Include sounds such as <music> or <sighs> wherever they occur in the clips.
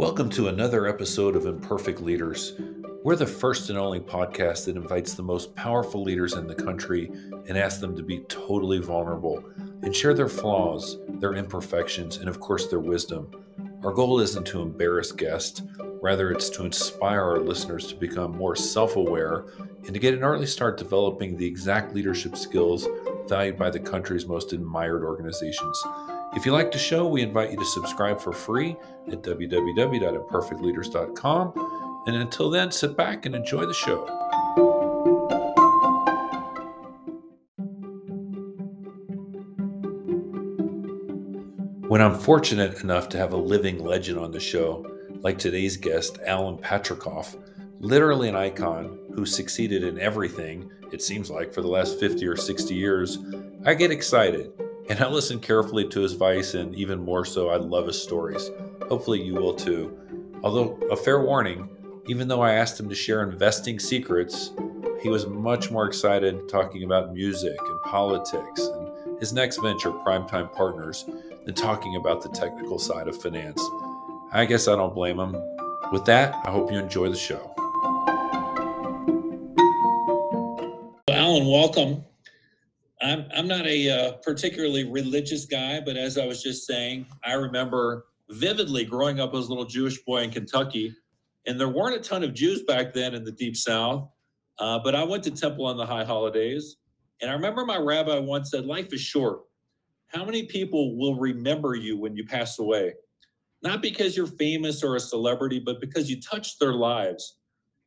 Welcome to another episode of Imperfect Leaders. We're the first and only podcast that invites the most powerful leaders in the country and asks them to be totally vulnerable and share their flaws, their imperfections, and of course, their wisdom. Our goal isn't to embarrass guests, rather, it's to inspire our listeners to become more self aware and to get an early start developing the exact leadership skills valued by the country's most admired organizations. If you like the show, we invite you to subscribe for free at www.imperfectleaders.com. And until then, sit back and enjoy the show. When I'm fortunate enough to have a living legend on the show, like today's guest, Alan Patricof, literally an icon who succeeded in everything, it seems like, for the last 50 or 60 years, I get excited and I listened carefully to his advice, and even more so, I love his stories. Hopefully, you will too. Although, a fair warning, even though I asked him to share investing secrets, he was much more excited talking about music and politics and his next venture, Primetime Partners, than talking about the technical side of finance. I guess I don't blame him. With that, I hope you enjoy the show. Alan, welcome. I'm I'm not a uh, particularly religious guy, but as I was just saying, I remember vividly growing up as a little Jewish boy in Kentucky, and there weren't a ton of Jews back then in the Deep South. Uh, but I went to temple on the high holidays, and I remember my rabbi once said, "Life is short. How many people will remember you when you pass away? Not because you're famous or a celebrity, but because you touched their lives."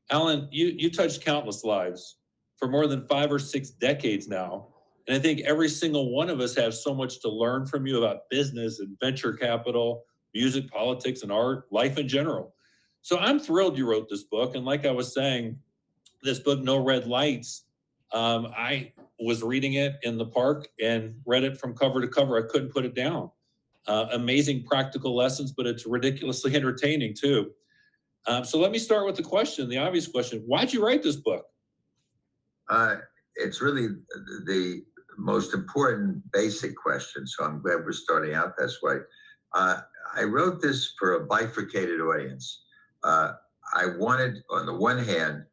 Alan, you you touched countless lives for more than five or six decades now and I think every single one of us have so much to learn from you about business and venture capital, music, politics, and art, life in general. So I'm thrilled you wrote this book. And like I was saying, this book, No Red Lights, um, I was reading it in the park and read it from cover to cover. I couldn't put it down. Uh, amazing practical lessons, but it's ridiculously <laughs> entertaining too. Um, so let me start with the question, the obvious question: Why'd you write this book? Uh, it's really the most important basic question. So I'm glad we're starting out this way. Uh, I wrote this for a bifurcated audience. Uh, I wanted, on the one hand,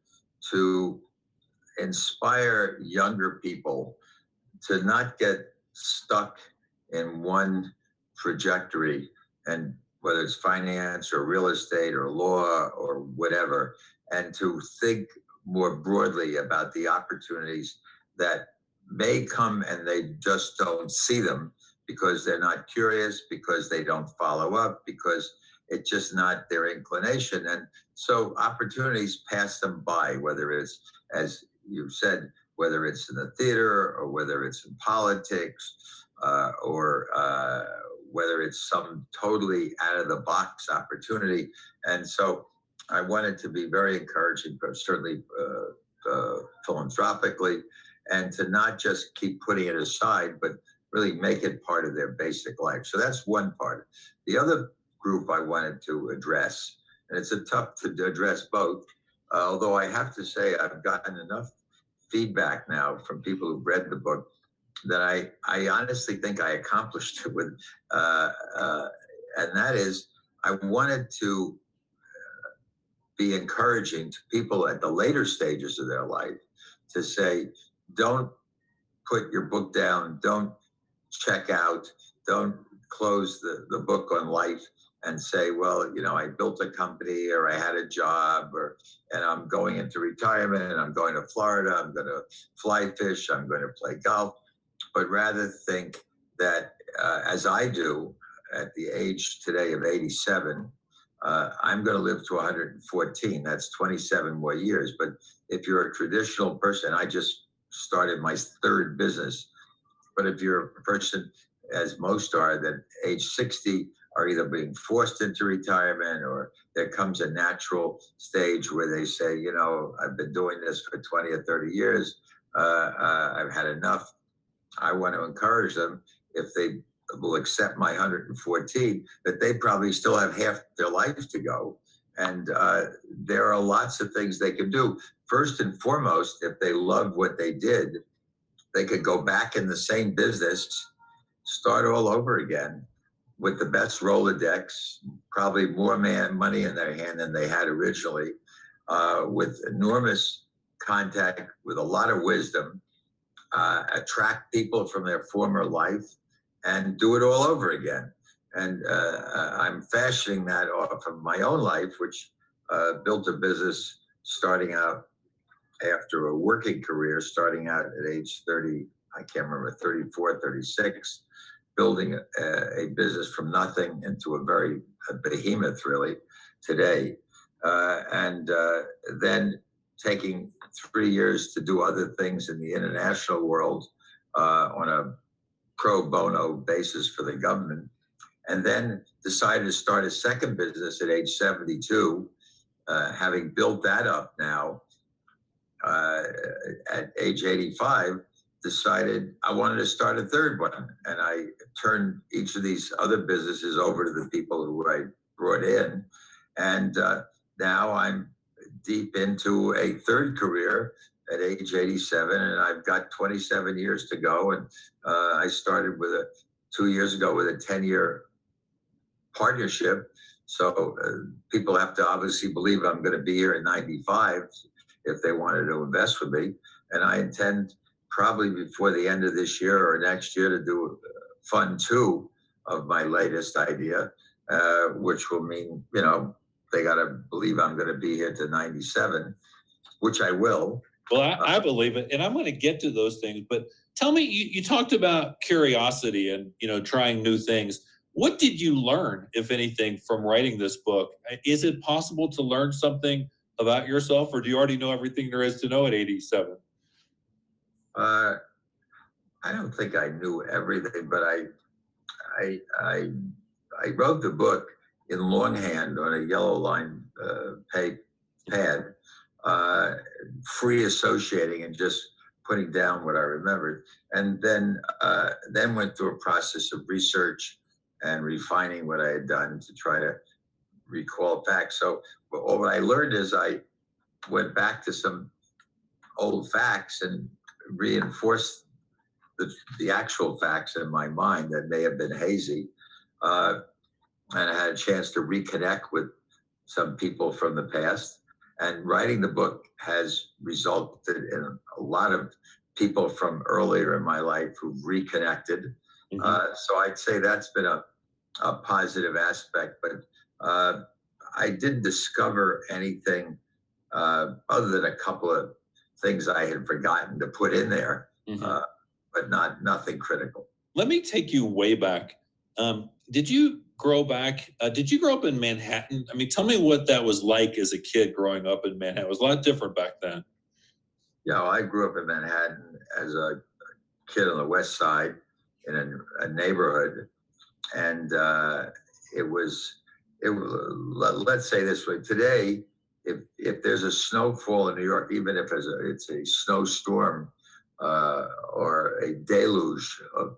to inspire younger people to not get stuck in one trajectory and whether it's finance or real estate or law or whatever, and to think more broadly about the opportunities that may come and they just don't see them because they're not curious, because they don't follow up, because it's just not their inclination. And so opportunities pass them by, whether it's, as you said, whether it's in the theater or whether it's in politics uh, or uh, whether it's some totally out of the box opportunity. And so I wanted to be very encouraging, but certainly uh, uh philanthropically and to not just keep putting it aside, but really make it part of their basic life. So that's one part. The other group I wanted to address, and it's a tough to address both, uh, although I have to say I've gotten enough feedback now from people who've read the book that I, I honestly think I accomplished it with, uh, uh, and that is I wanted to uh, be encouraging to people at the later stages of their life to say, don't put your book down. Don't check out. Don't close the, the book on life and say, well, you know, I built a company or I had a job or and I'm going into retirement and I'm going to Florida, I'm going to fly fish, I'm going to play golf, but rather think that uh, as I do at the age today of 87, uh, I'm going to live to 114. That's 27 more years. But if you're a traditional person, I just started my third business. But if you're a person, as most are, that age 60 are either being forced into retirement or there comes a natural stage where they say, you know, I've been doing this for 20 or 30 years. Uh, uh, I've had enough. I want to encourage them if they will accept my 114 that they probably still have half their life to go and uh, there are lots of things they can do. First and foremost, if they loved what they did, they could go back in the same business, start all over again, with the best Rolodex, probably more man money in their hand than they had originally, uh, with enormous contact, with a lot of wisdom, uh, attract people from their former life, and do it all over again. And uh, I'm fashioning that off of my own life, which uh, built a business starting out after a working career, starting out at age 30, I can't remember, 34, 36, building a, a business from nothing into a very a behemoth, really, today. Uh, and uh, then taking three years to do other things in the international world uh, on a pro bono basis for the government. And then decided to start a second business at age 72, uh, having built that up now uh, at age 85 decided I wanted to start a third one. And I turned each of these other businesses over to the people who I brought in. And uh, now I'm deep into a third career at age 87, and I've got 27 years to go. And uh, I started with a two years ago with a 10 year partnership. So uh, people have to obviously believe I'm going to be here in 95 if they wanted to invest with me. And I intend probably before the end of this year or next year to do uh, fund two of my latest idea, uh, which will mean, you know, they got to believe I'm going to be here to 97, which I will. Well, I, I uh, believe it, and I'm going to get to those things. But tell me, you, you talked about curiosity and you know trying new things. What did you learn, if anything, from writing this book? Uh, is it possible to learn something about yourself, or do you already know everything there is to know at 87? Uh, I don't think I knew everything, but I, I, I, I wrote the book in longhand on a yellow line uh, pad, uh, free associating and just putting down what I remembered, and then uh, then went through a process of research and refining what I had done to try to recall facts. So what I learned is I went back to some old facts and reinforced the, the actual facts in my mind that may have been hazy. Uh, and I had a chance to reconnect with some people from the past. And writing the book has resulted in a lot of people from earlier in my life who've reconnected. Mm-hmm. Uh, so I'd say that's been a, a positive aspect. But uh, I didn't discover anything uh, other than a couple of things I had forgotten to put in there, mm-hmm. uh, but not nothing critical. Let me take you way back. Um, did you grow back? Uh, did you grow up in Manhattan? I mean, tell me what that was like as a kid growing up in Manhattan. It was a lot different back then. Yeah, well, I grew up in Manhattan as a kid on the West Side in a, a neighborhood, and uh, it was it. Let, us say this way: today, if if there's a snowfall in New York, even if it's a, it's a snowstorm uh, or a deluge of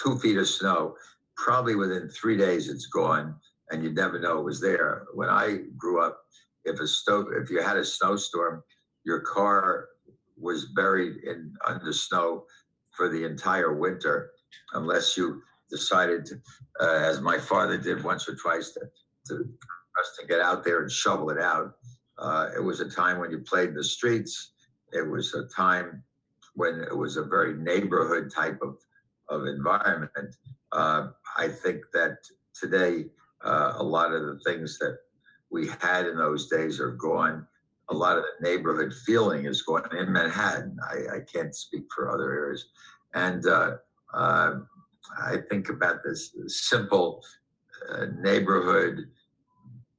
two feet of snow, probably within three days it's gone, and you never know it was there. When I grew up, if a snow if you had a snowstorm, your car was buried in under snow for the entire winter, unless you decided, to, uh, as my father did once or twice, to, to us to get out there and shovel it out. Uh, it was a time when you played in the streets. It was a time when it was a very neighborhood type of, of environment. Uh, I think that today, uh, a lot of the things that we had in those days are gone. A lot of the neighborhood feeling is gone in Manhattan. I, I can't speak for other areas. And uh, uh, I think about this simple uh, neighborhood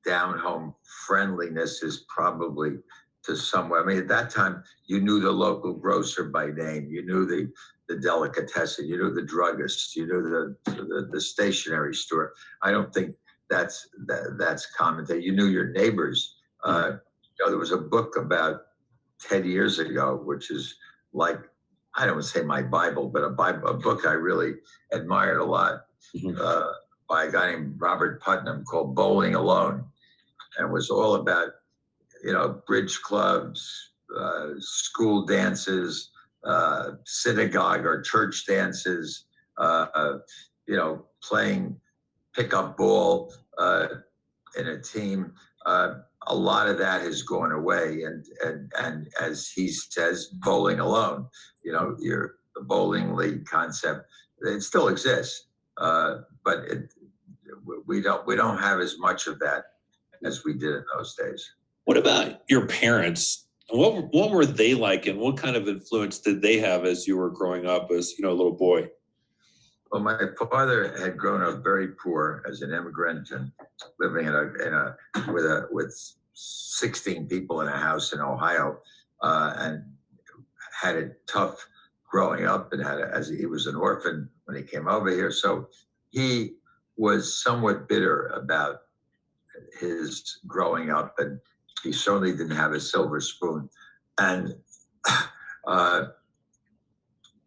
down home friendliness is probably to somewhere. I mean, at that time, you knew the local grocer by name. You knew the the delicatessen. You knew the druggist. You knew the the, the stationery store. I don't think that's that, that's common. That you knew your neighbors. Uh, you know, there was a book about ten years ago, which is like I don't want to say my Bible, but a Bible, a book I really admired a lot. Mm-hmm. Uh, by a guy named Robert Putnam called Bowling Alone, and was all about you know bridge clubs, uh, school dances, uh, synagogue or church dances, uh, you know, playing pickup ball uh, in a team. A lot of that has gone away, and and and as he says, bowling alone. You know, your the bowling league concept it still exists, uh, but it, we don't we don't have as much of that as we did in those days. What about your parents? What what were they like, and what kind of influence did they have as you were growing up as you know a little boy? Well, my father had grown up very poor as an immigrant and living in a in a with a with 16 people in a house in Ohio, uh, and had it tough growing up and had a, as he was an orphan when he came over here. So he was somewhat bitter about his growing up, and he certainly didn't have a silver spoon. And <sighs> uh,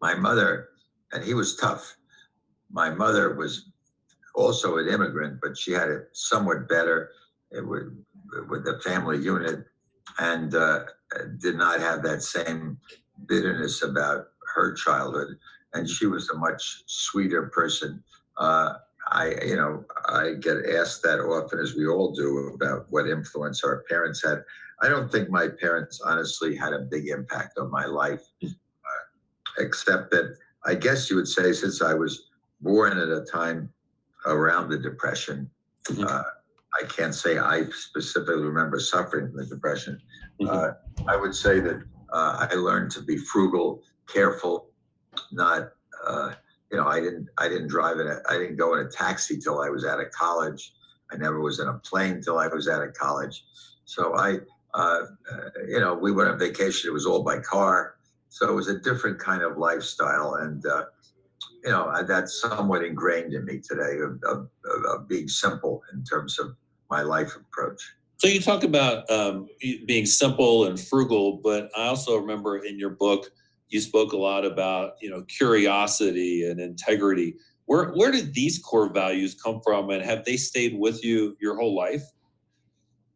my mother, and he was tough. My mother was also an immigrant, but she had it somewhat better with, with the family unit and uh, did not have that same bitterness about her childhood. And she was a much sweeter person. Uh, I, you know, I get asked that often, as we all do, about what influence our parents had. I don't think my parents honestly had a big impact on my life, uh, except that I guess you would say since I was born at a time around the Depression, mm-hmm. uh, I can't say I specifically remember suffering from the Depression. Mm-hmm. Uh, I would say that uh, I learned to be frugal, careful, not uh, you know, I didn't I didn't drive in a I didn't go in a taxi till I was out of college. I never was in a plane till I was out of college. So I, uh, uh, you know, we went on vacation. It was all by car. So it was a different kind of lifestyle, and uh, you know that's somewhat ingrained in me today of, of, of, being simple in terms of my life approach. So you talk about um, being simple and frugal, but I also remember in your book you spoke a lot about you know curiosity and integrity. Where where did these core values come from and have they stayed with you your whole life?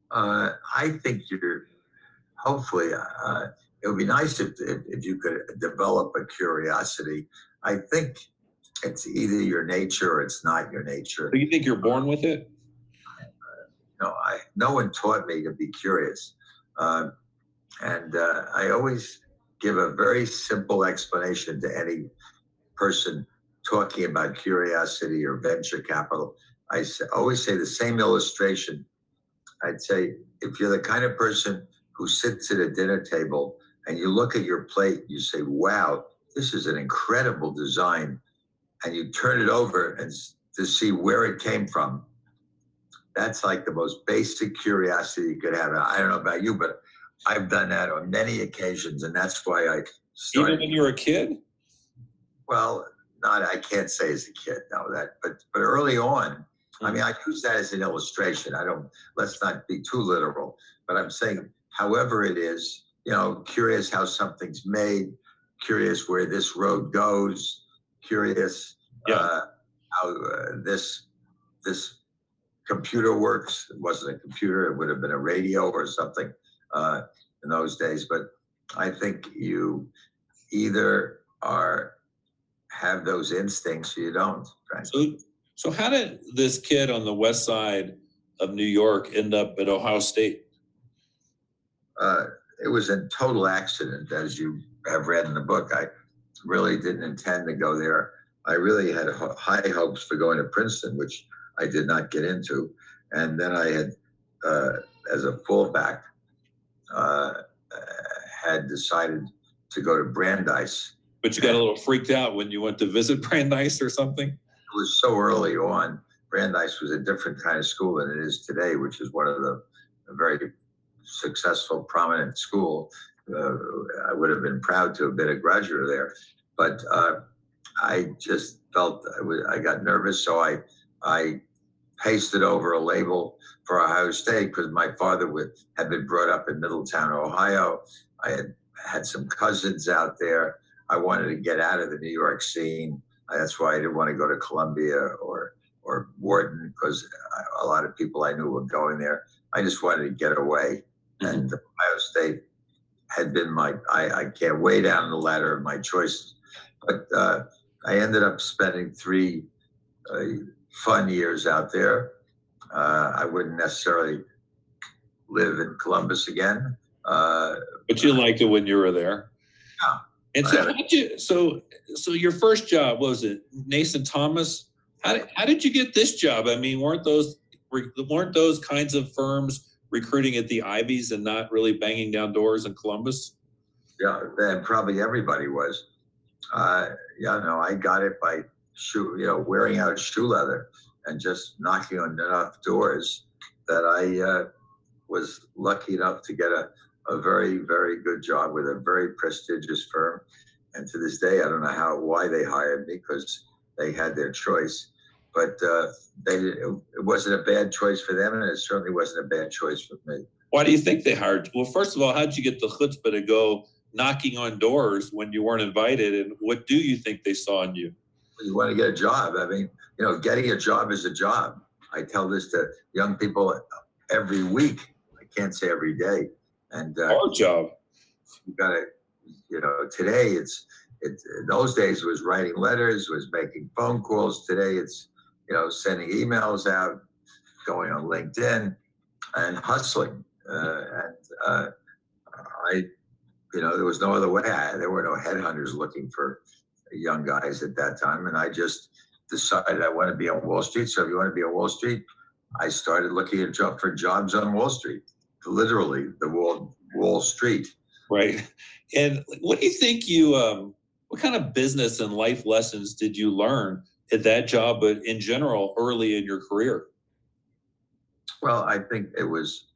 Uh, i think you're hopefully uh, it would be nice if, if, if you could develop a curiosity. I think it's either your nature or it's not your nature do you think you're born with it no i no one taught me to be curious uh, and uh, i always give a very simple explanation to any person talking about curiosity or venture capital. I always say the same illustration. I'd say if you're the kind of person who sits at a dinner table and you look at your plate, you say, wow, this is an incredible design. And you turn it over and to see where it came from. That's like the most basic curiosity you could have. I don't know about you, but I've done that on many occasions, and that's why I started. Even when you were a kid? Well, not I can't say as a kid, no, that but but early on, I mean, I mm. use that as an illustration. I don't let's not be too literal, but I'm saying, however it is, you know, curious how something's made, curious where this road goes, curious yeah. uh, how uh, this this computer works. It wasn't a computer; it would have been a radio or something uh, in those days. But I think you either are have those instincts or you don't. So, so how did this kid on the west side of New York end up at Ohio State? Uh, it was a total accident, as you have read in the book. I really didn't intend to go there. I really had high hopes for going to Princeton, which I did not get into. And then I had, uh, as a fullback, uh, had decided to go to Brandeis. But you got a little freaked out when you went to visit <laughs> Brandeis or something? It was so early on. Brandeis was a different kind of school than it is today, which is one of the very successful, prominent school. Uh, I would have been proud to have been a graduate there, but uh, I just felt I, got nervous, so I I pasted over a label for Ohio State because my father would, had been brought up in Middletown, Ohio. I had had some cousins out there. I wanted to get out of the New York scene. That's why I didn't want to go to Columbia or or Wharton because a lot of people I knew were going there. I just wanted to get away. Mm-hmm. And Ohio State had been my I, I can't way down the ladder of my choices. But uh, I ended up spending three uh, fun years out there. Uh, I wouldn't necessarily live in Columbus again. Uh, But you liked it when you were there. Yeah. And so, how you, so, so your first job was it Naess & Thomas? How did, how did you get this job? I mean, weren't those weren't those kinds of firms recruiting at the Ivies and not really banging down doors in Columbus? yeah, and probably everybody was. Uh, yeah, no, I got it by shoe, you know, wearing out shoe leather and just knocking on enough doors that I uh, was lucky enough to get a, a very, very good job with a very prestigious firm. And to this day, I don't know how why they hired me because they had their choice. But uh, they it wasn't a bad choice for them, and it certainly wasn't a bad choice for me. Why do you think they hired? you? Well, first of all, how did you get the chutzpah to go knocking on doors when you weren't invited? And what do you think they saw in you? you want to get a job. I mean, you know, getting a job is a job. I tell this to young people every week. I can't say every day. And uh, Our job. you got to, you know, today it's, it, in those days it was writing letters, was making phone calls. Today it's, you know, sending emails out, going on LinkedIn and hustling. Uh, and uh, I, you know, there was no other way. I, there were no headhunters looking for young guys at that time. And I just decided I want to be on Wall Street. So if you want to be on Wall Street, I started looking at job for jobs on Wall Street, literally the Wall Wall Street. Right. And what do you think you, um, what kind of business and life lessons did you learn at that job, but in general, early in your career? Well, I think it was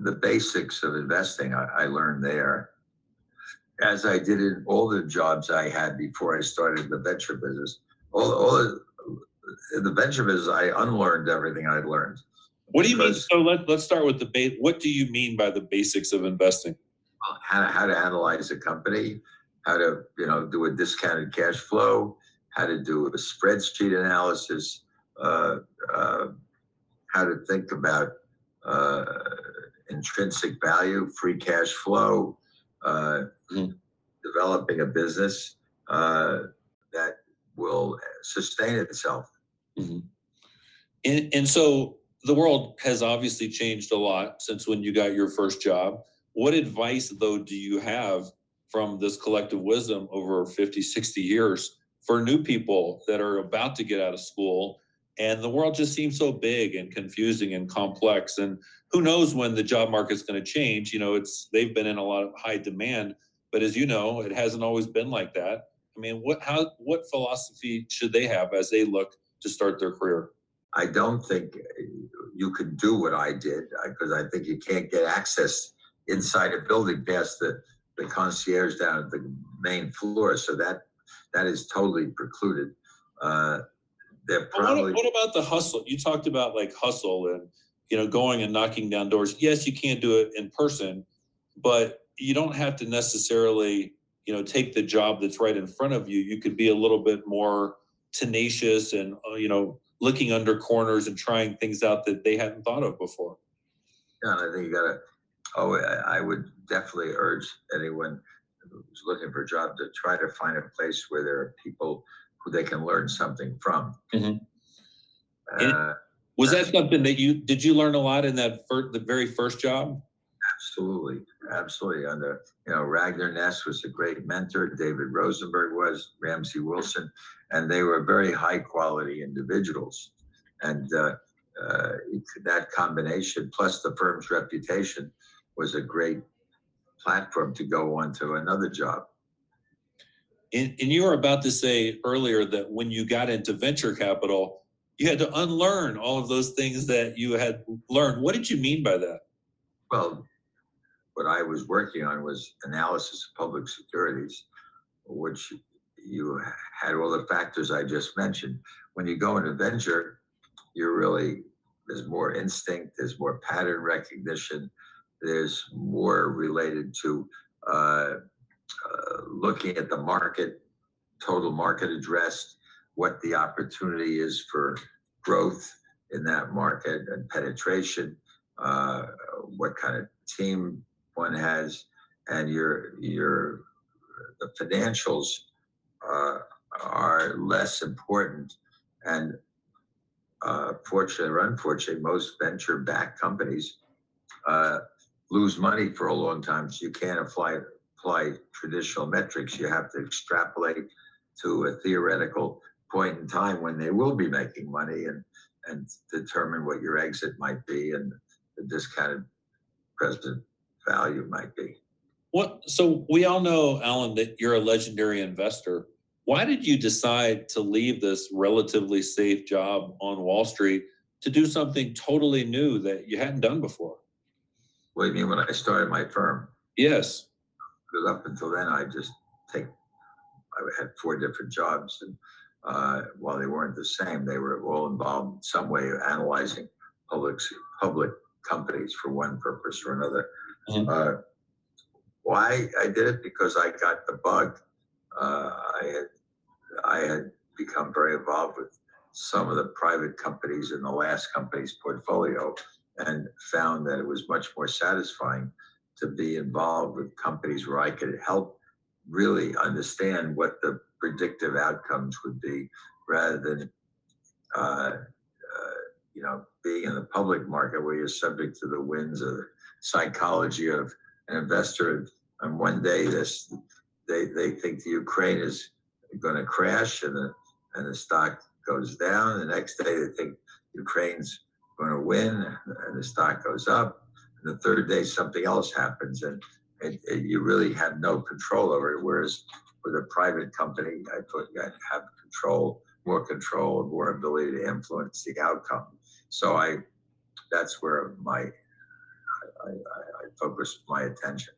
the basics of investing I, I learned there, as I did in all the jobs I had before I started the venture business. All, all the, the venture business, I unlearned everything I'd learned. What do you mean? So let, let's start with the base. What do you mean by the basics of investing? how, how to analyze a company, how to you know do a discounted cash flow, how to do a spreadsheet analysis, uh, uh, how to think about uh, intrinsic value, free cash flow, uh, Mhm. developing a business uh, that will sustain itself. And, and so the world has obviously changed a lot since when you got your first job. What advice, though, do you have from this collective wisdom over 50, 60 years for new people that are about to get out of school? And the world just seems so big and confusing and complex. And who knows when the job market's going to change? You know, it's they've been in a lot of high demand, but as you know, it hasn't always been like that. I mean, what how what philosophy should they have as they look to start their career? I don't think you can do what I did uh, because I think you can't get access inside a building past the, the concierge down at the main floor. So that that is totally precluded. Uh, they're But what, what about the hustle? You talked about like hustle and you know going and knocking down doors. Yes, you can't do it in person, but you don't have to necessarily you know take the job that's right in front of you. You could be a little bit more tenacious and uh, you know looking under corners and trying things out that they hadn't thought of before. yeah, I think you gotta. Oh, I would definitely urge anyone who's looking for a job to try to find a place where there are people who they can learn something from. Mhm. Uh, Was that something that you did you learn a lot in that first, the very first job? Absolutely, absolutely. Under you know, Ragnar Naess was a great mentor. David Rosenberg was Ramsey Wilson, and they were very high quality individuals. And uh, uh, that combination, plus the firm's reputation, was a great platform to go on to another job. And, and you were about to say earlier that when you got into venture capital, you had to unlearn all of those things that you had learned. What did you mean by that? Well, what I was working on was analysis of public securities, which you had all the factors I just mentioned. When you go into venture, you're really there's more instinct, there's more pattern recognition, there's more related to uh, uh, looking at the market, total market addressed, what the opportunity is for growth in that market and penetration, uh, what kind of team one has, and your your the financials uh, are less important, and fortunately or unfortunately, most venture-backed companies uh, lose money for a long time. So you can't apply apply traditional metrics. You have to extrapolate to a theoretical point in time when they will be making money and and determine what your exit might be and the discounted present value might be. What, so we all know, Alan, that you're a legendary investor. Why did you decide to leave this relatively safe job on Wall Street to do something totally new that you hadn't done before? What do you mean when I started my firm? Yes. Because up until then, I just take, I had four different jobs and uh, while they weren't the same, they were all involved in some way of analyzing public, public companies for one purpose or another. Mhm. Uh, why I did it? Because I got the bug. Uh, I had, I had become very involved with some of the private companies in the last company's portfolio and found that it was much more satisfying to be involved with companies where I could help really understand what the predictive outcomes would be rather than uh, uh, you know being in the public market where you're subject to the winds of the psychology of an investor and one day this they, they think the Ukraine is going to crash and the and the stock goes down. The next day they think Ukraine's going to win and the stock goes up and the third day something else happens and it, you really have no control over it whereas with a private company I you have control more control more ability to influence the outcome so I that's where my I, I, I my attention.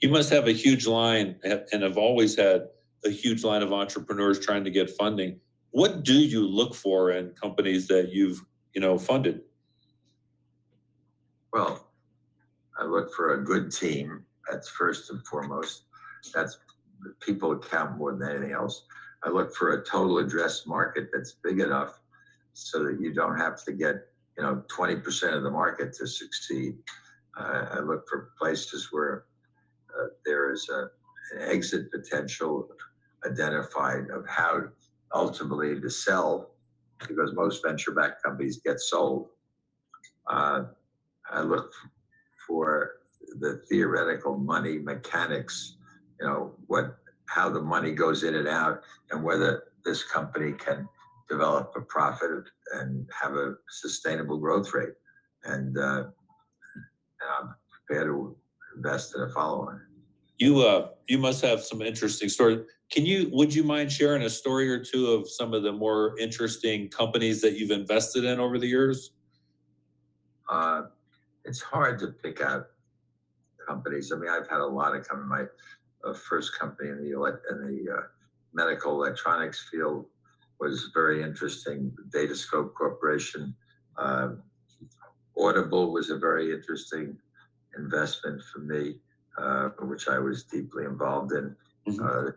You must have a huge line and and have always had a huge line of entrepreneurs trying to get funding. What do you look for in companies that you've, you know, funded? Well, I look for a good team. That's first and foremost. That's people count more than anything else. I look for a total address market that's big enough so that you don't have to get, you know, 20% of the market to succeed. Uh, I look for places where uh, there is a, an exit potential identified of how ultimately to sell, because most venture-backed companies get sold. Uh, I look for the theoretical money mechanics, you know, what how the money goes in and out, and whether this company can develop a profit and have a sustainable growth rate. And, uh, and I'm prepared to invest in a follow-on. You uh you must have some interesting stories. Can you would you mind sharing a story or two of some of the more interesting companies that you've invested in over the years? Uh, it's hard to pick out companies. I mean, I've had a lot of come. My uh, first company in the elect in the uh, medical electronics field was very interesting. Datascope Corporation, um, Audible was a very interesting investment for me, uh, which I was deeply involved in. Mhm. Uh,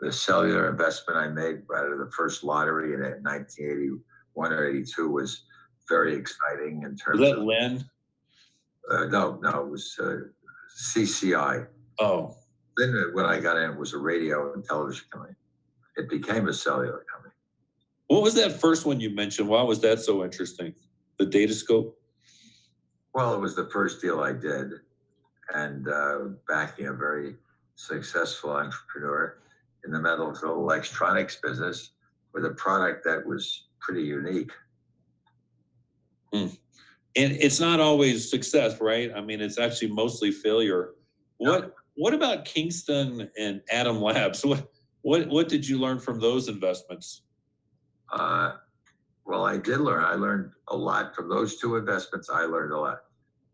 the cellular investment I made out of the first lottery in 1981 or 82 was very exciting in Was terms that of Lynn? Uh, no, no, it was uh, CCI. Oh, Then uh, when I got in, it was a radio and television company. It became a cellular company. what was that first one you mentioned? Why was that so interesting? The Datascope? Well, it was the first deal I did, and uh, backing a very successful entrepreneur in the medical electronics business with a product that was pretty unique. And it's not always success, right? I mean, it's actually mostly failure. What what about Kingston and Adam Labs? <laughs> What what what did you learn from those investments? Uh, well, I did learn. I learned a lot from those two investments. I learned a lot.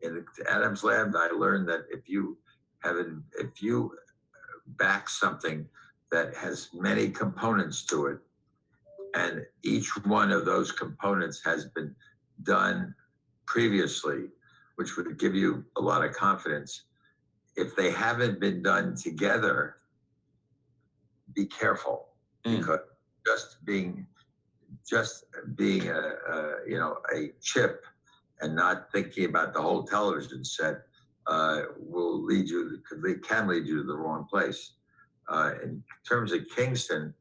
In Adams Lab, I learned that if you have an, if you back something that has many components to it, and each one of those components has been done previously, which would give you a lot of confidence. If they haven't been done together, be careful Mm. because just being just being a, a you know a chip and not thinking about the whole television set uh, will lead you could lead, can lead you to the wrong place. Uh, in terms of Kingston,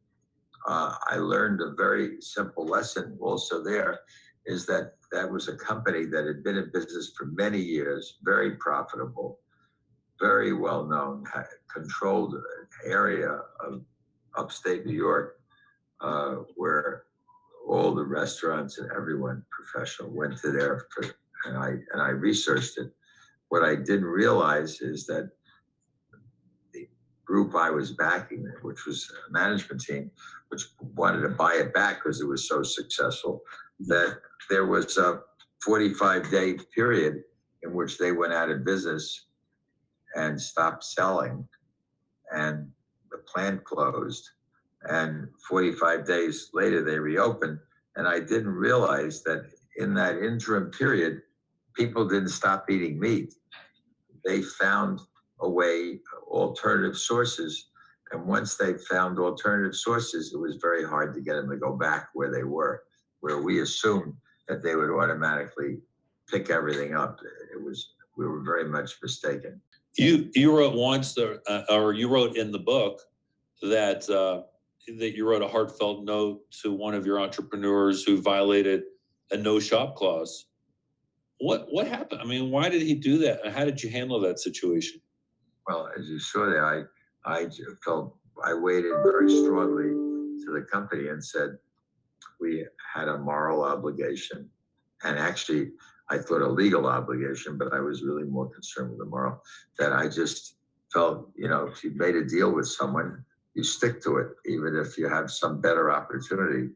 uh, I learned a very simple lesson also there is that that was a company that had been in business for many years, very profitable, very well known, controlled area of upstate New York uh, where all the restaurants and everyone professional went to there for, and I and I researched it. What I didn't realize is that the group I was backing, which was a management team, which wanted to buy it back because it was so successful, that there was a 45 day period in which they went out of business and stopped selling and the plant closed. And 45 days later they reopened and i didn't realize that in that interim period people didn't stop eating meat. They found a way alternative sources and once they found alternative sources it was very hard to get them to go back where they were where we assumed that they would automatically pick everything up it was we were very much mistaken You you wrote once, or, uh, or you wrote in the book that uh, that you wrote a heartfelt note to one of your entrepreneurs who violated a no shop clause. What what happened? I mean, why did he do that? And how did you handle that situation? Well, as you saw there, I felt, I waited very strongly to the company and said, we had a moral obligation. And actually, I thought a legal obligation, but I was really more concerned with the moral, that I just felt, you know, if you made a deal with someone, you stick to it, even if you have some better opportunity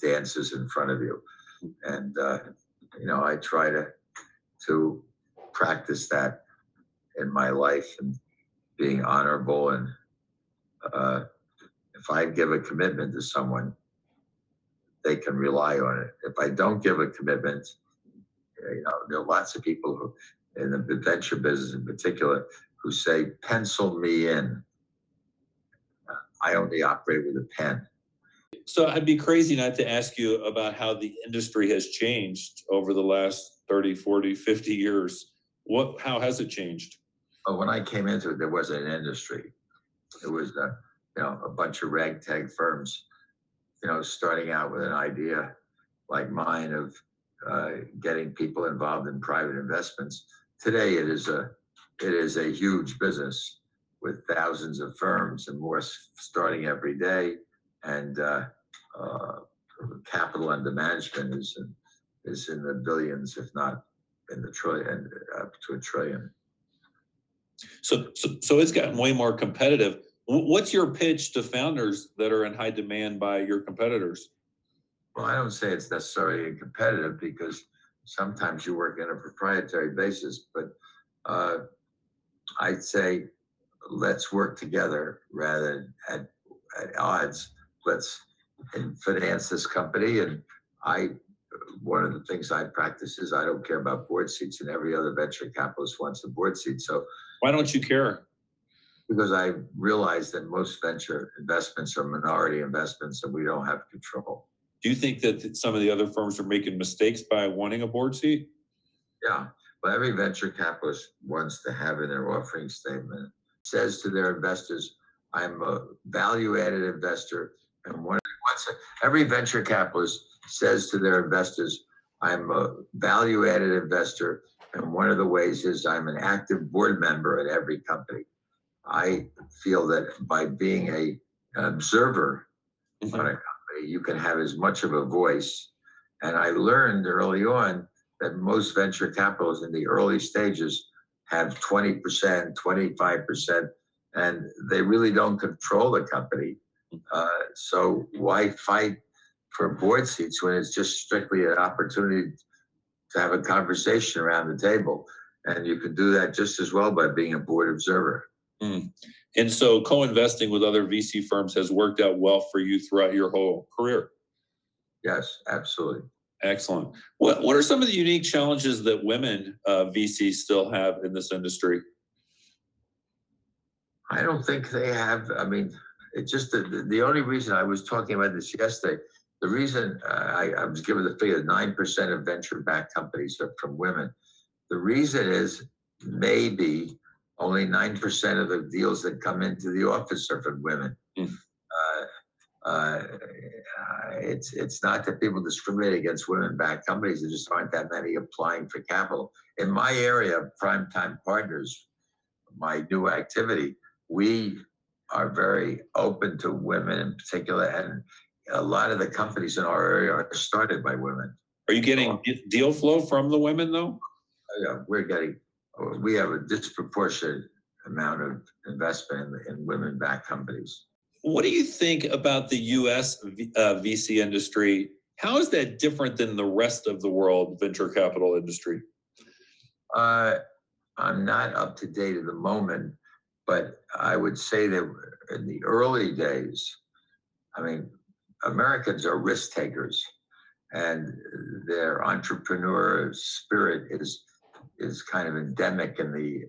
dances in front of you. And, uh, you know, I try to, to practice that in my life and being honorable and uh, if I give a commitment to someone, they can rely on it. If I don't give a commitment, you know, there are lots of people who, in the venture business in particular, who say, "Pencil me in." Uh, I only operate with a pen. So I'd be crazy not to ask you about how the industry has changed over the last 30, 40, 50 years. What how has it changed? But when I came into it, there wasn't an industry. It was, uh, you know, a bunch of ragtag firms, you know, starting out with an idea like mine of uh, getting people involved in private investments. Today, it is a it is a huge business with thousands of firms and more starting every day, and uh, uh, capital under management is in, is in the billions, if not in the trillion, up to a trillion. So so, so it's gotten way more competitive. Wh- What's your pitch to founders that are in high demand by your competitors? Well, I don't say it's necessarily competitive because sometimes you work on a proprietary basis, but uh, I'd say let's work together rather than at, at odds. Let's finance this company. And I, one of the things I practice is I don't care about board seats, and every other venture capitalist wants a board seat. So Why don't you care? Because I realize that most venture investments are minority investments and we don't have control. Do you think that some of the other firms are making mistakes by wanting a board seat? Yeah, but every venture capitalist wants to have in their offering statement, says to their investors, I'm a value added investor. And one, every venture capitalist says to their investors, I'm a value added investor. And one of the ways is I'm an active board member at every company. I feel that by being a, an observer on a company, you can have as much of a voice. And I learned early on that most venture capitals in the early stages have 20%, 25%, and they really don't control the company. Uh, so why fight for board seats when it's just strictly an opportunity to have a conversation around the table? And you can do that just as well by being a board observer. And so co-investing with other VC firms has worked out well for you throughout your whole career. Yes, absolutely. Excellent. What what are some of the unique challenges that women uh, VCs still have in this industry? I don't think they have. I mean, it's just the, the, only reason I was talking about this yesterday. The reason uh, I, I was given the figure nine percent of venture-backed companies are from women. The reason is maybe only nine percent of the deals that come into the office are from women. Mm. Uh, uh, it's it's not that people discriminate against women-backed companies. There just aren't that many applying for capital. In my area of primetime partners, my new activity, we are very open to women in particular, and a lot of the companies in our area are started by women. Are you getting deal flow from the women though? Yeah, we're getting, we have a disproportionate amount of investment in, in women-backed companies. What do you think about the US V- uh, VC industry? How is that different than the rest of the world venture capital industry? Uh, I'm not up to date at the moment, but I would say that in the early days, I mean, Americans are risk takers, and their entrepreneur spirit is is kind of endemic in the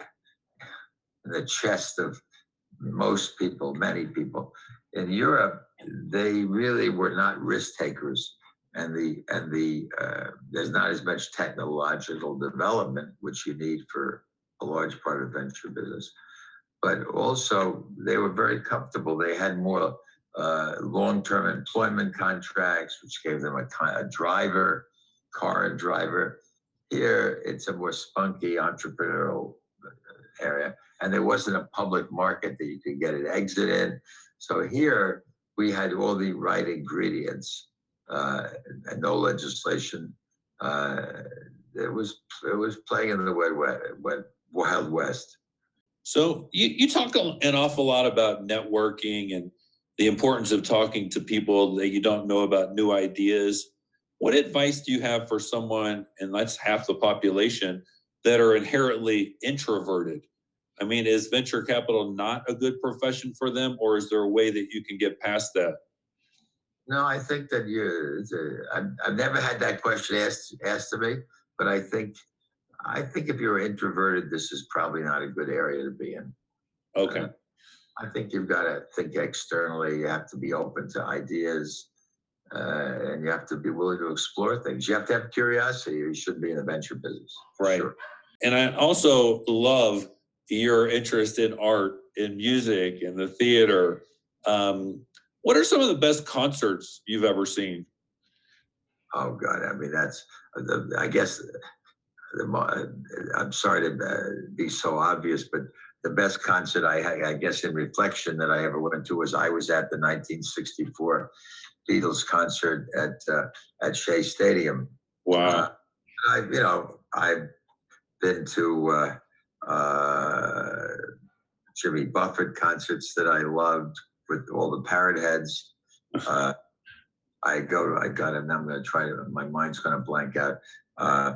in the chest of most people, many people. In Europe, they really were not risk takers, and the and the uh, there's not as much technological development which you need for a large part of venture business. But also, they were very comfortable. They had more uh, long-term employment contracts, which gave them a, a driver, car and driver. Here, it's a more spunky entrepreneurial uh, area, and there wasn't a public market that you could get an exit in. So here, we had all the right ingredients uh, and no legislation. Uh, it was it was playing in the wild, wild west. So you, you talk an awful lot about networking and the importance of talking to people that you don't know about new ideas. What advice do you have for someone, and that's half the population, that are inherently introverted? I mean, is venture capital not a good profession for them, or is there a way that you can get past that? No, I think that you. I've, I've never had that question asked asked to me, but I think I think if you're introverted, this is probably not a good area to be in. Okay. Uh, I think you've got to think externally. You have to be open to ideas, uh, and you have to be willing to explore things. You have to have curiosity. You shouldn't be in the venture business. Right. Sure. And I also love your interest in art, in music, in the theater. Um, what are some of the best concerts you've ever seen? Oh God, I mean that's the, I guess the, I'm sorry to uh, be so obvious, but the best concert I, I guess in reflection that I ever went to was I was at the 1964 Beatles concert at uh, at Shea Stadium. Wow. Uh, I you know I've been to uh, uh, Jimmy Buffett concerts that I loved with all the Parrot Heads. <laughs> Uh, I go I got it. I'm going to try to. My mind's going to blank out. Uh,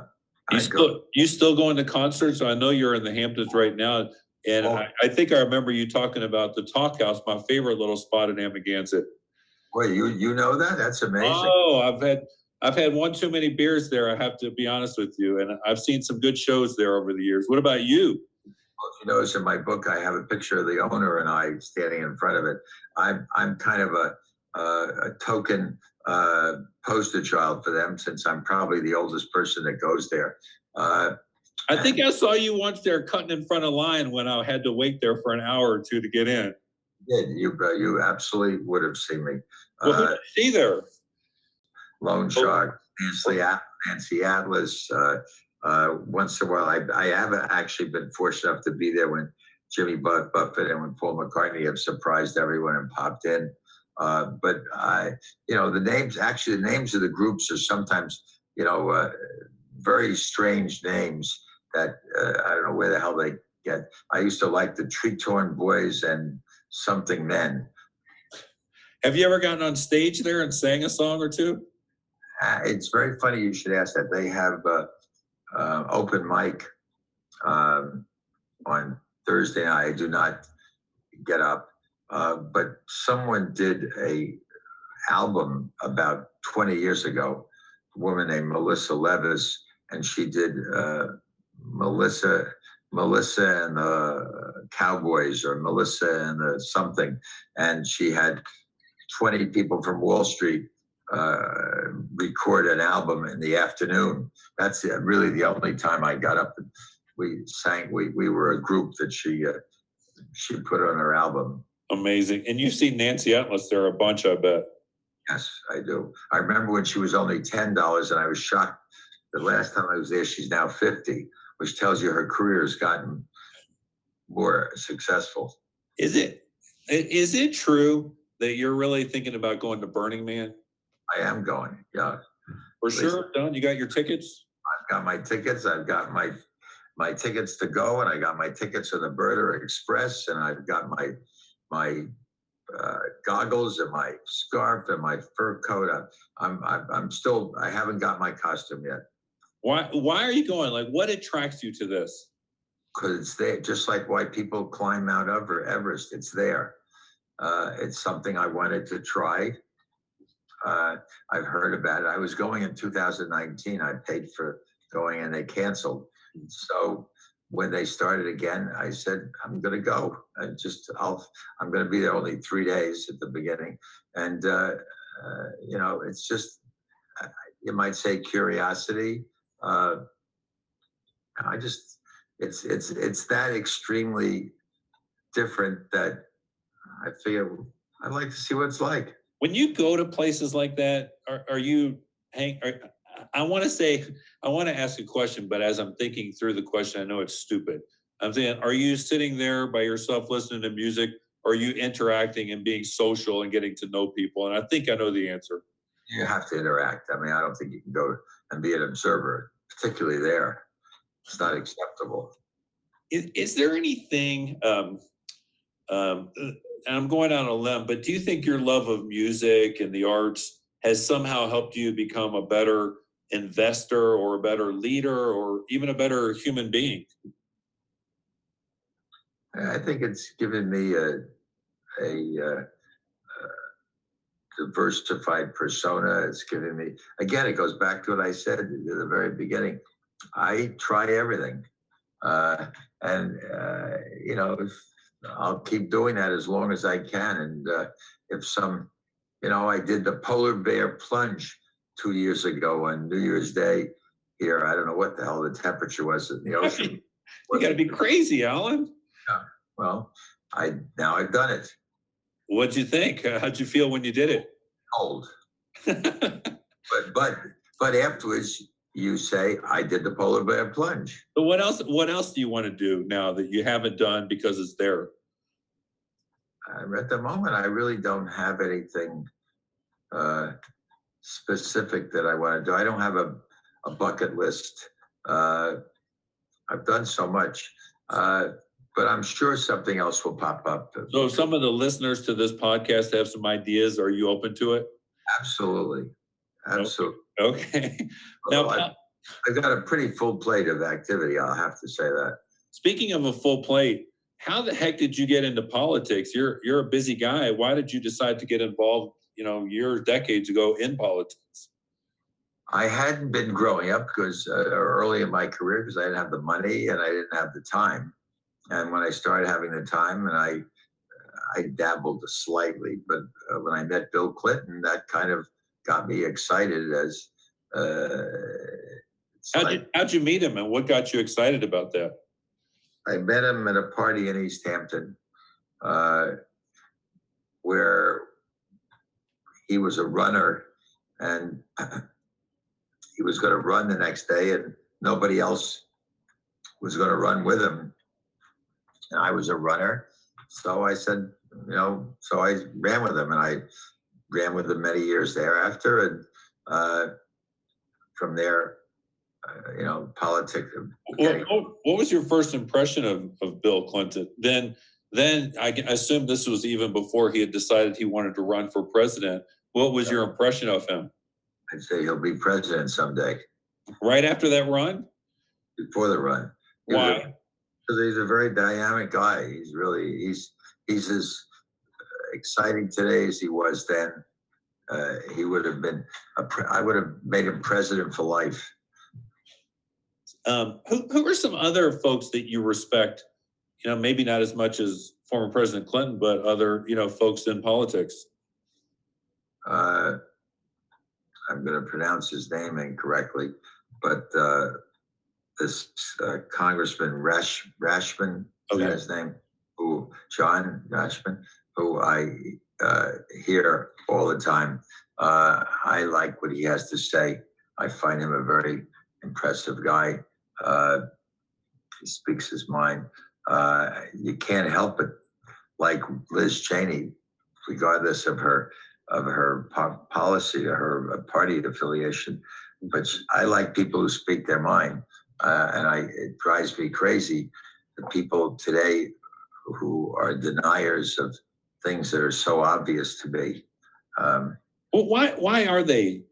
you still you still going to concerts? I know you're in the Hamptons right now. And oh. I, I, think I remember you talking about the Talk House, my favorite little spot in Amagansett. Well, you you know that? That's amazing. Oh, I've had I've had one too many beers there. I have to be honest with you, and I've seen some good shows there over the years. What about you? Well, you notice in my book, I have a picture of the owner and I standing in front of it. I'm I'm kind of a uh, a token uh, poster child for them since I'm probably the oldest person that goes there. Uh, I think I saw you once there cutting in front of line when I had to wait there for an hour or two to get in. Yeah, you uh, you absolutely would have seen me. Uh, see there? Loan oh. Shark, Nancy, Nancy Atlas. Uh, uh, once in a while, I, I haven't actually been fortunate enough to be there when Jimmy Buffett and when Paul McCartney have surprised everyone and popped in. Uh, but I, you know, the names actually the names of the groups are sometimes, you know, uh, very strange names that uh, I don't know where the hell they get. I used to like the Tree Torn Boys and Something then. Have you ever gotten on stage there and sang a song or two? Uh, it's very funny you should ask that. They have uh, uh, open mic um, on Thursday night. I do not get up, uh, but someone did a album about 20 years ago. A woman named Melissa Levis, and she did uh, Melissa, Melissa and the Cowboys or Melissa and the something, and she had 20 people from Wall Street uh, record an album in the afternoon. That's really the only time I got up. And we sang. We we were a group that she uh, she put on her album. Amazing. And you've seen Nancy Atlas there a bunch, I bet. Yes, I do. I remember when she was only ten dollars, and I was shocked. The last time I was there, she's now fifty, which tells you her career has gotten more successful. Is it is it true that you're really thinking about going to Burning Man? I am going. Yeah, For Listen. sure, Don. You got your tickets? I've got my tickets. I've got my my tickets to go, and I got my tickets on the Burner Express, and I've got my my uh, goggles and my scarf and my fur coat. I'm I'm I'm still. I haven't got my costume yet Why why are you going? Like what attracts you to this? because it's there. Just like why people climb Mount Ever- Everest, it's there. Uh, it's something I wanted to try. Uh, I've heard about it. I was going in 2019. I paid for going and they canceled. So when they started again, I said, I'm going to go. I just, I'll, I'm going to be there only three days at the beginning. And, uh, uh, you know, it's just, you might say curiosity. Uh, I just, it's, it's, it's that extremely different that I figure I'd like to see what it's like. When you go to places like that, are, are you hang? Are, I want to say I want to ask a question, but as I'm thinking through the question, I know it's stupid. I'm saying, are you sitting there by yourself listening to music? Or are you interacting and being social and getting to know people? And I think I know the answer. you have to interact. I mean, I don't think you can go and be an observer, particularly there. It's not acceptable. Is, is there anything, um, um, uh, and I'm going on a limb, but do you think your love of music and the arts has somehow helped you become a better investor or a better leader or even a better human being? I think it's given me a a uh, uh, diversified persona. It's given me again. It goes back to what I said at the very beginning. I try everything, uh, and uh, you know, if, I'll keep doing that as long as I can. And uh, if some, you know, I did the polar bear plunge two years ago on New Year's Day here. I don't know what the hell the temperature was in the <laughs> ocean. You got to be crazy, Alan. Yeah. Well, I now I've done it. What'd you think? Uh, How'd you feel when you did it? Cold, <laughs> but but but afterwards you say I did the polar bear plunge. But what else? What else do you want to do now that you haven't done because it's there? Uh, at the moment, I really don't have anything uh, specific that I want to do. I don't have a, a bucket list. Uh, I've done so much, uh, but I'm sure something else will pop up. So, if some of the listeners to this podcast have some ideas, are you open to it? Absolutely, absolutely. Okay. Now, I've, I've got a pretty full plate of activity. I'll have to say that. Speaking of a full plate, how the heck did you get into politics? You're you're a busy guy. Why did you decide to get involved, you know, years, decades ago in politics? I hadn't been growing up because uh, early in my career because I didn't have the money and I didn't have the time. And when I started having the time, and I I dabbled slightly, but uh, when I met Bill Clinton, that kind of got me excited. As uh, How'd like- you how'd you meet him and what got you excited about that? I met him at a party in East Hampton, uh, where he was a runner and <clears throat> he was going to run the next day, and nobody else was going to run with him. And I was a runner, so I said, you know, so I ran with him, and I ran with him many years thereafter, and uh, from there, uh, you know, politics. What, what, what was your first impression of, of Bill Clinton? Then, then I assume this was even before he had decided he wanted to run for president. What was your impression of him I'd say he'll be president someday. right after that run? before the run. He Why? Because he's a very dynamic guy. He's really he's he's as exciting today as he was then. Uh, he would have been a pre- I would have made him president for life. Um, who, who are some other folks that you respect? You know, maybe not as much as former President Clinton, but other, you know, folks in politics. Uh, I'm going to pronounce his name incorrectly, but uh, this uh, Congressman Rash Rashman, Okay. that his name? Who John Rashman, who I uh, hear all the time. Uh, I like what he has to say. I find him a very impressive guy. Uh, he speaks his mind. Uh, you can't help but like Liz Cheney, regardless of her of her po- policy or her party affiliation. But I like people who speak their mind, uh, and I it drives me crazy the people today who are deniers of things that are so obvious to me. Um, Well, why, why are they?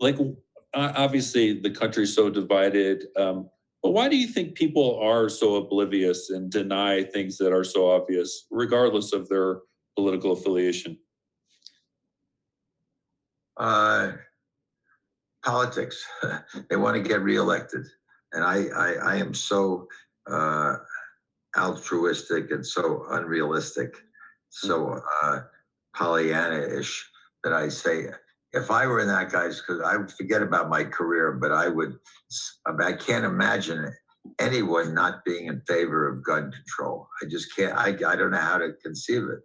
Like, uh, obviously, the country's so divided. Um, but why do you think people are so oblivious and deny things that are so obvious, regardless of their political affiliation? uh, politics. <laughs> they want to get reelected, and I, I, I am so uh, altruistic and so unrealistic, so uh, Pollyanna-ish that I say, if I were in that guy's, because I would forget about my career, but I would. I, mean, I can't imagine anyone not being in favor of gun control. I just can't. I, I don't know how to conceive it.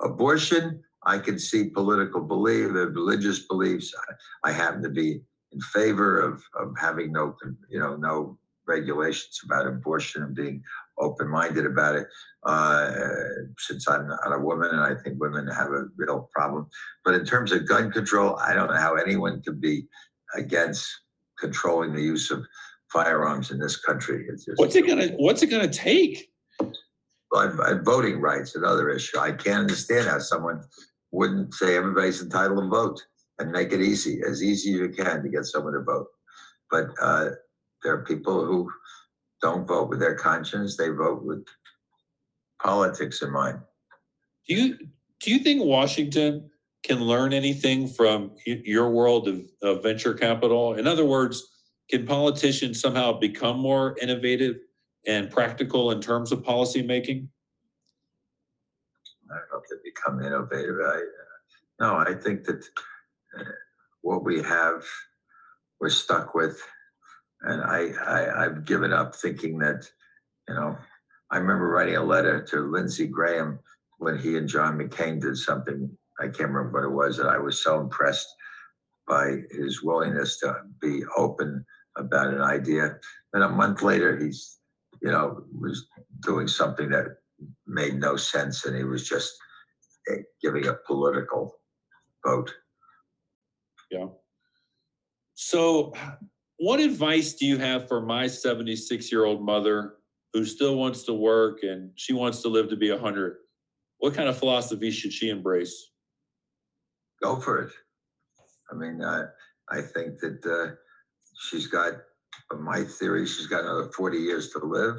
Abortion, I can see political belief, religious beliefs. I, I happen to be in favor of, of having no, you know, no regulations about abortion and being open-minded about it. Uh, since I'm not a woman, and I think women have a real problem. But in terms of gun control, I don't know how anyone could be against controlling the use of firearms in this country. It's just, What's it gonna, what's it gonna take? But but voting rights, another issue. I can't understand how someone wouldn't say everybody's entitled to vote and make it easy, as easy as you can to get someone to vote. But uh, there are people who don't vote with their conscience; they vote with politics in mind. Do you, do you think Washington can learn anything from your world of, of venture capital? In other words, can politicians somehow become more innovative and practical in terms of policymaking? I don't know if they become innovative. I, uh, no, I think that what we have, we're stuck with, and I, I I've given up thinking that, you know, I remember writing a letter to Lindsey Graham when he and John McCain did something. I can't remember what it was, and I was so impressed by his willingness to be open about an idea. And a month later, he's, you know, was doing something that made no sense, and he was just eh, giving a political vote. So, what advice do you have for my 76 year old mother who still wants to work and she wants to live to be 100? What kind of philosophy should she embrace? Go for it. I mean, uh, I think that uh, she's got, uh, my theory, she's got another 40 years to live.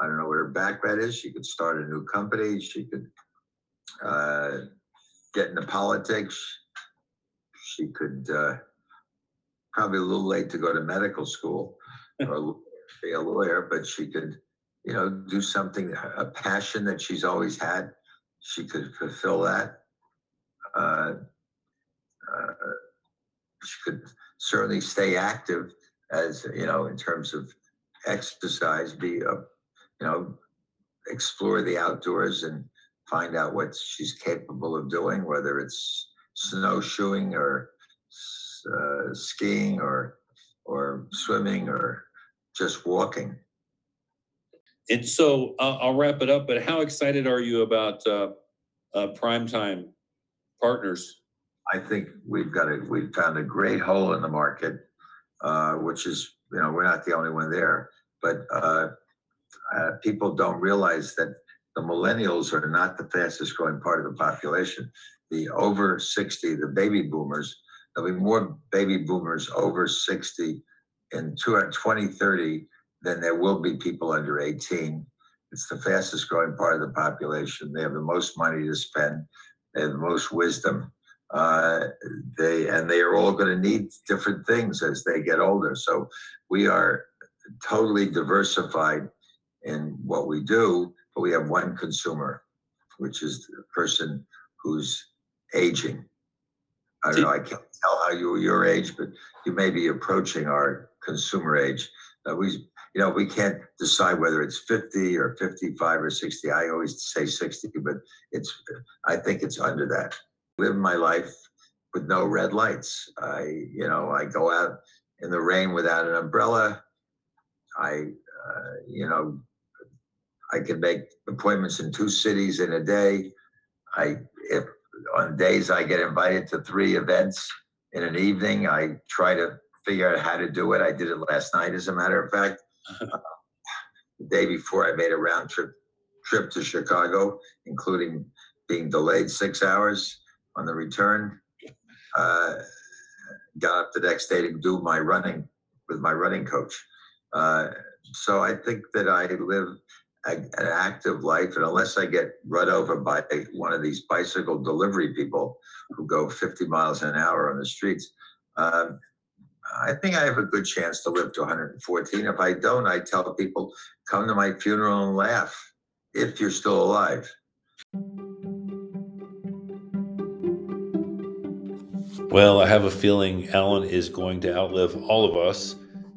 I don't know what her background is. She could start a new company. She could uh, get into politics. She could uh, probably a little late to go to medical school <laughs> or be a lawyer, but she could, you know, do something, a passion that she's always had. She could fulfill that. Uh, uh, she could certainly stay active as, you know, in terms of exercise, be a you know, explore the outdoors and find out what she's capable of doing, whether it's snowshoeing or uh, skiing or or swimming or just walking. And so uh, I'll wrap it up, but how excited are you about uh, uh, primetime partners? I think we've got a we've found a great hole in the market, uh, which is you know we're not the only one there, but uh, uh, people don't realize that the millennials are not the fastest growing part of the population. The over 60, the baby boomers, there'll be more baby boomers over 60 in two- 2030 than there will be people under 18. It's the fastest growing part of the population. They have the most money to spend. They have the most wisdom. Uh, they and they are all going to need different things as they get older. So we are totally diversified in what we do, but we have one consumer, which is the person who's aging. I don't know, I can't tell how you your age, but you may be approaching our consumer age. Uh, we, you know, we can't decide whether it's 50 or 55 or 60. I always say 60, but it's, I think it's under that. Live my life with no red lights. I, you know, I go out in the rain without an umbrella. I, uh, you know, I can make appointments in two cities in a day. I, on days I get invited to three events in an evening, I try to figure out how to do it. I did it last night, as a matter of fact. Uh, <laughs> the day before, I made a round trip trip to Chicago, including being delayed six hours on the return. Uh, got up the next day to do my running with my running coach. Uh, so I think that I live a, an active life, and unless I get run over by one of these bicycle delivery people who go 50 miles an hour on the streets, um, I think I have a good chance to live to 114. If I don't, I tell people, come to my funeral and laugh if you're still alive. Well, I have a feeling Alan is going to outlive all of us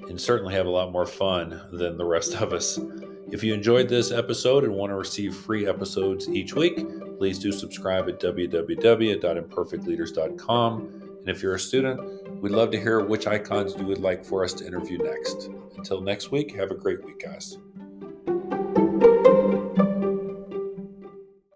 and certainly have a lot more fun than the rest of us. If you enjoyed this episode and want to receive free episodes each week, please do subscribe at www.imperfectleaders.com. And if you're a student, we'd love to hear which icons you would like for us to interview next. Until next week, have a great week, guys.